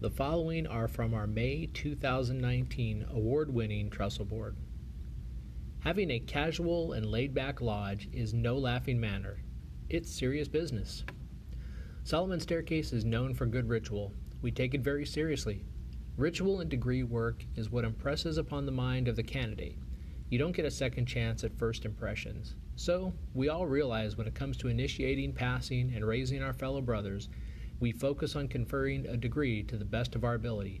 The following are from our May 2019 award winning trestle board. Having a casual and laid back lodge is no laughing matter, it's serious business. Solomon Staircase is known for good ritual. We take it very seriously. Ritual and degree work is what impresses upon the mind of the candidate. You don't get a second chance at first impressions. So, we all realize when it comes to initiating, passing, and raising our fellow brothers, we focus on conferring a degree to the best of our ability,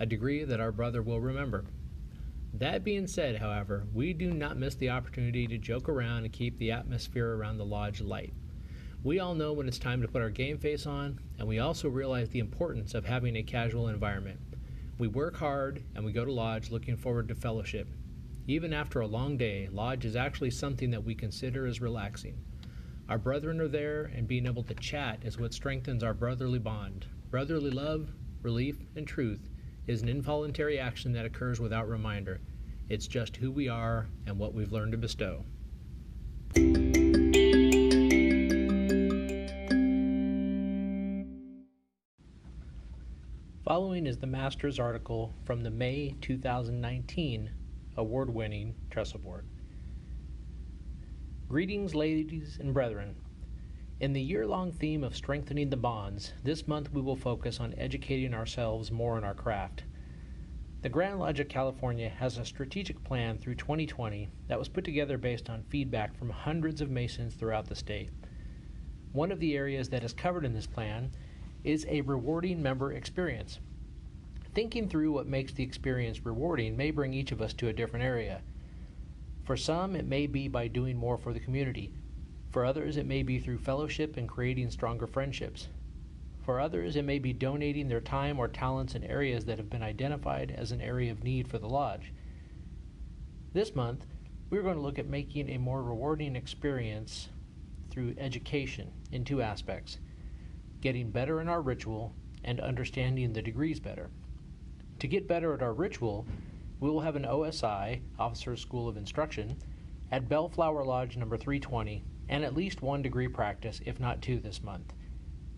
a degree that our brother will remember. That being said, however, we do not miss the opportunity to joke around and keep the atmosphere around the lodge light. We all know when it's time to put our game face on, and we also realize the importance of having a casual environment. We work hard and we go to lodge looking forward to fellowship. Even after a long day, lodge is actually something that we consider as relaxing. Our brethren are there, and being able to chat is what strengthens our brotherly bond. Brotherly love, relief, and truth is an involuntary action that occurs without reminder. It's just who we are and what we've learned to bestow. Following is the Master's article from the May 2019 award winning Trestle Board. Greetings, ladies and brethren. In the year long theme of strengthening the bonds, this month we will focus on educating ourselves more in our craft. The Grand Lodge of California has a strategic plan through 2020 that was put together based on feedback from hundreds of Masons throughout the state. One of the areas that is covered in this plan is a rewarding member experience. Thinking through what makes the experience rewarding may bring each of us to a different area. For some, it may be by doing more for the community. For others, it may be through fellowship and creating stronger friendships. For others, it may be donating their time or talents in areas that have been identified as an area of need for the lodge. This month, we're going to look at making a more rewarding experience through education in two aspects getting better in our ritual and understanding the degrees better. To get better at our ritual, we will have an OSI, Officers School of Instruction, at Bellflower Lodge number 320, and at least one degree practice, if not two, this month.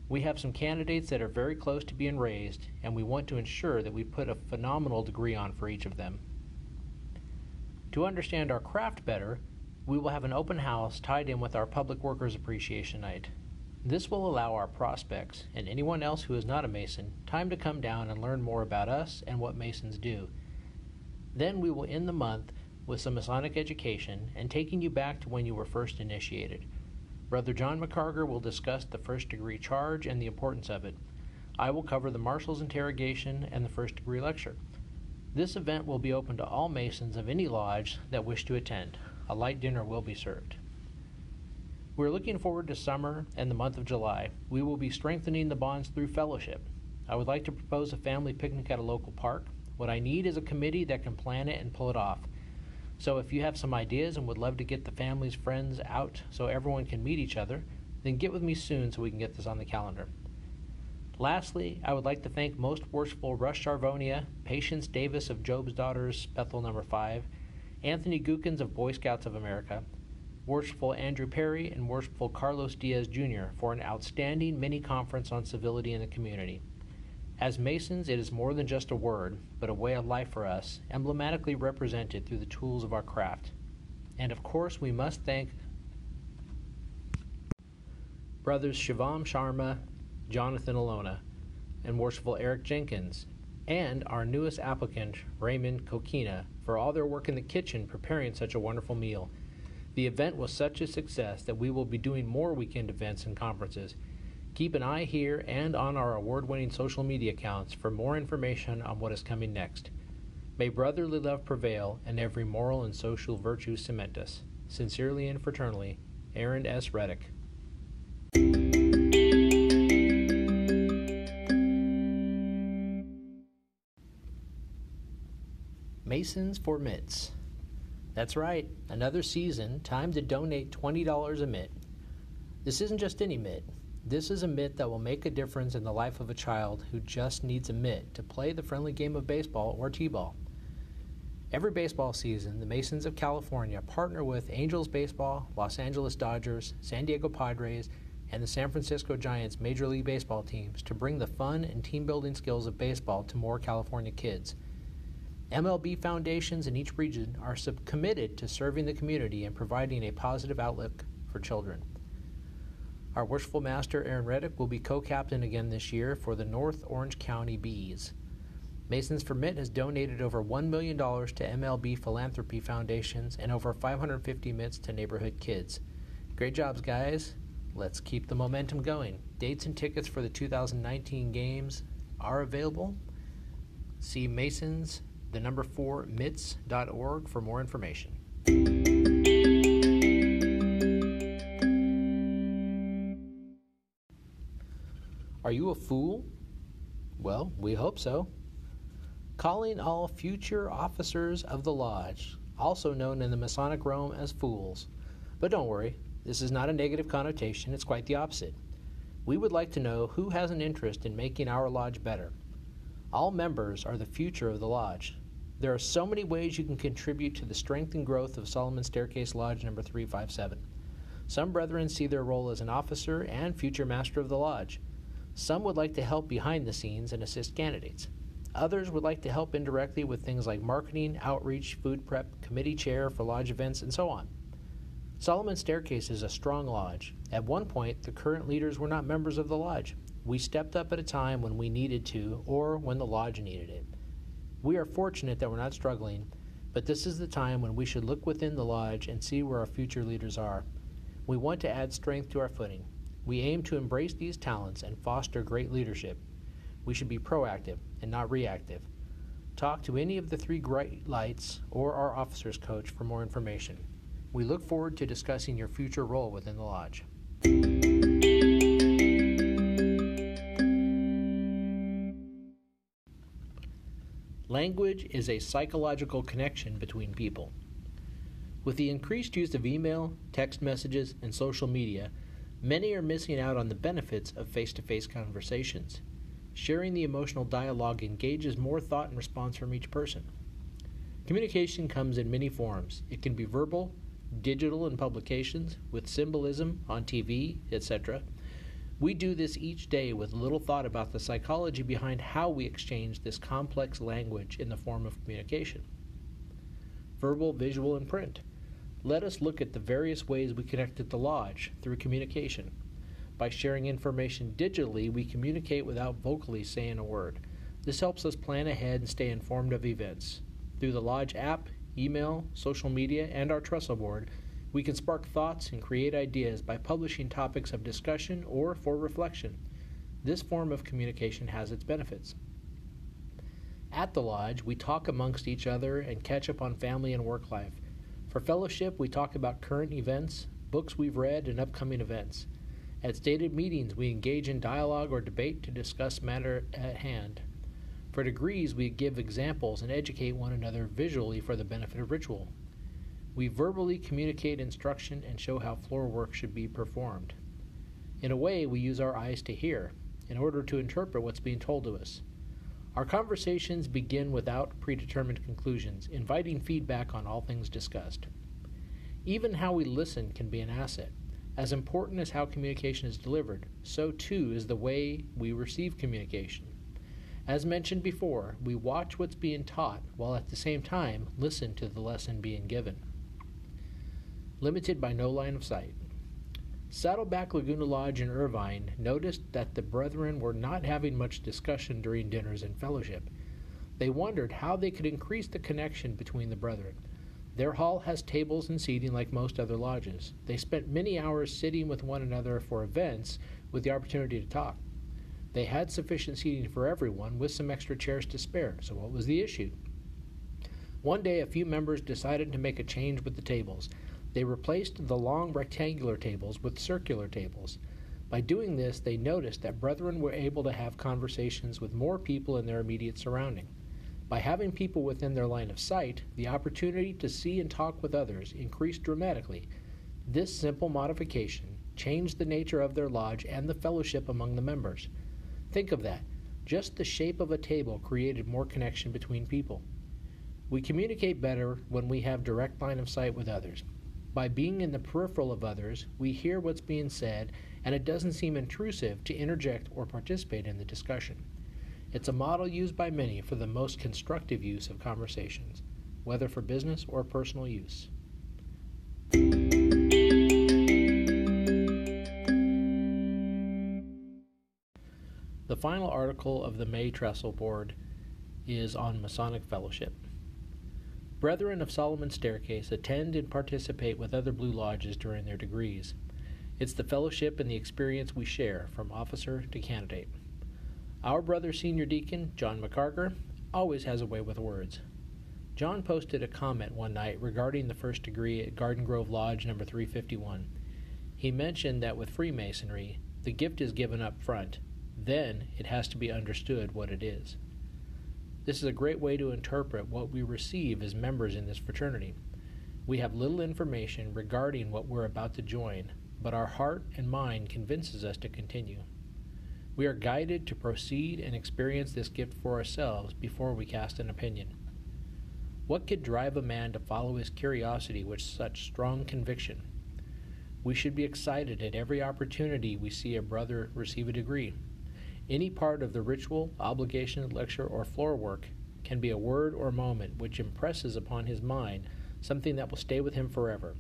We have some candidates that are very close to being raised, and we want to ensure that we put a phenomenal degree on for each of them. To understand our craft better, we will have an open house tied in with our Public Workers Appreciation Night. This will allow our prospects and anyone else who is not a Mason time to come down and learn more about us and what Masons do. Then we will end the month with some Masonic education and taking you back to when you were first initiated. Brother John McCarger will discuss the first degree charge and the importance of it. I will cover the Marshal's interrogation and the first degree lecture. This event will be open to all Masons of any lodge that wish to attend. A light dinner will be served. We're looking forward to summer and the month of July. We will be strengthening the bonds through fellowship. I would like to propose a family picnic at a local park. What I need is a committee that can plan it and pull it off. So if you have some ideas and would love to get the family's friends out so everyone can meet each other, then get with me soon so we can get this on the calendar. Lastly, I would like to thank most worshipful Russ Charvonia, Patience Davis of Job's Daughters, Bethel number 5, Anthony Gookins of Boy Scouts of America, Worshipful Andrew Perry, and Worshipful Carlos Diaz Jr. for an outstanding mini conference on civility in the community. As Masons, it is more than just a word, but a way of life for us, emblematically represented through the tools of our craft. And of course, we must thank brothers Shivam Sharma, Jonathan Alona, and worshipful Eric Jenkins, and our newest applicant, Raymond Kokina, for all their work in the kitchen preparing such a wonderful meal. The event was such a success that we will be doing more weekend events and conferences. Keep an eye here and on our award winning social media accounts for more information on what is coming next. May brotherly love prevail and every moral and social virtue cement us. Sincerely and fraternally, Aaron S. Reddick. Masons for Mitts. That's right, another season, time to donate $20 a mitt. This isn't just any mitt, this is a mitt that will make a difference in the life of a child who just needs a mitt to play the friendly game of baseball or t ball. Every baseball season, the Masons of California partner with Angels Baseball, Los Angeles Dodgers, San Diego Padres, and the San Francisco Giants Major League Baseball teams to bring the fun and team building skills of baseball to more California kids. MLB foundations in each region are committed to serving the community and providing a positive outlook for children. Our worshipful master, Aaron Reddick, will be co captain again this year for the North Orange County Bees. Masons for Mitt has donated over $1 million to MLB philanthropy foundations and over 550 mitts to neighborhood kids. Great jobs, guys. Let's keep the momentum going. Dates and tickets for the 2019 games are available. See Masons, the number four, mitts.org for more information. Are you a fool? Well, we hope so. Calling all future officers of the Lodge, also known in the Masonic realm as fools. But don't worry, this is not a negative connotation, it's quite the opposite. We would like to know who has an interest in making our lodge better. All members are the future of the lodge. There are so many ways you can contribute to the strength and growth of Solomon Staircase Lodge number 357. Some brethren see their role as an officer and future master of the lodge. Some would like to help behind the scenes and assist candidates. Others would like to help indirectly with things like marketing, outreach, food prep, committee chair for lodge events, and so on. Solomon Staircase is a strong lodge. At one point, the current leaders were not members of the lodge. We stepped up at a time when we needed to or when the lodge needed it. We are fortunate that we're not struggling, but this is the time when we should look within the lodge and see where our future leaders are. We want to add strength to our footing. We aim to embrace these talents and foster great leadership. We should be proactive and not reactive. Talk to any of the three great lights or our officers coach for more information. We look forward to discussing your future role within the lodge. Language is a psychological connection between people. With the increased use of email, text messages, and social media, many are missing out on the benefits of face to face conversations. Sharing the emotional dialogue engages more thought and response from each person. Communication comes in many forms. It can be verbal, digital in publications, with symbolism on TV, etc. We do this each day with little thought about the psychology behind how we exchange this complex language in the form of communication. Verbal, visual, and print. Let us look at the various ways we connect at the lodge through communication. By sharing information digitally, we communicate without vocally saying a word. This helps us plan ahead and stay informed of events. Through the Lodge app, email, social media, and our Trestle board, we can spark thoughts and create ideas by publishing topics of discussion or for reflection. This form of communication has its benefits. At the Lodge, we talk amongst each other and catch up on family and work life. For fellowship, we talk about current events, books we've read, and upcoming events. At stated meetings, we engage in dialogue or debate to discuss matter at hand. For degrees, we give examples and educate one another visually for the benefit of ritual. We verbally communicate instruction and show how floor work should be performed. In a way, we use our eyes to hear in order to interpret what's being told to us. Our conversations begin without predetermined conclusions, inviting feedback on all things discussed. Even how we listen can be an asset. As important as how communication is delivered, so too is the way we receive communication. As mentioned before, we watch what's being taught while at the same time listen to the lesson being given. Limited by no line of sight. Saddleback Laguna Lodge in Irvine noticed that the brethren were not having much discussion during dinners and fellowship. They wondered how they could increase the connection between the brethren. Their hall has tables and seating like most other lodges. They spent many hours sitting with one another for events with the opportunity to talk. They had sufficient seating for everyone with some extra chairs to spare, so what was the issue? One day, a few members decided to make a change with the tables. They replaced the long rectangular tables with circular tables. By doing this, they noticed that brethren were able to have conversations with more people in their immediate surrounding. By having people within their line of sight, the opportunity to see and talk with others increased dramatically. This simple modification changed the nature of their lodge and the fellowship among the members. Think of that. Just the shape of a table created more connection between people. We communicate better when we have direct line of sight with others. By being in the peripheral of others, we hear what's being said, and it doesn't seem intrusive to interject or participate in the discussion. It's a model used by many for the most constructive use of conversations, whether for business or personal use. The final article of the May Trestle Board is on Masonic Fellowship. Brethren of Solomon's Staircase attend and participate with other Blue Lodges during their degrees. It's the fellowship and the experience we share from officer to candidate. Our brother senior deacon, John McCarger, always has a way with words. John posted a comment one night regarding the first degree at Garden Grove Lodge number 351. He mentioned that with Freemasonry, the gift is given up front, then it has to be understood what it is. This is a great way to interpret what we receive as members in this fraternity. We have little information regarding what we're about to join, but our heart and mind convinces us to continue. We are guided to proceed and experience this gift for ourselves before we cast an opinion. What could drive a man to follow his curiosity with such strong conviction? We should be excited at every opportunity we see a brother receive a degree. Any part of the ritual, obligation, lecture, or floor work can be a word or moment which impresses upon his mind something that will stay with him forever.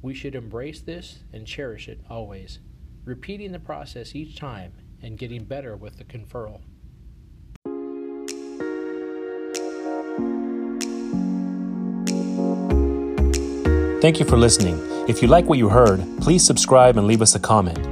We should embrace this and cherish it always, repeating the process each time and getting better with the conferral. Thank you for listening. If you like what you heard, please subscribe and leave us a comment.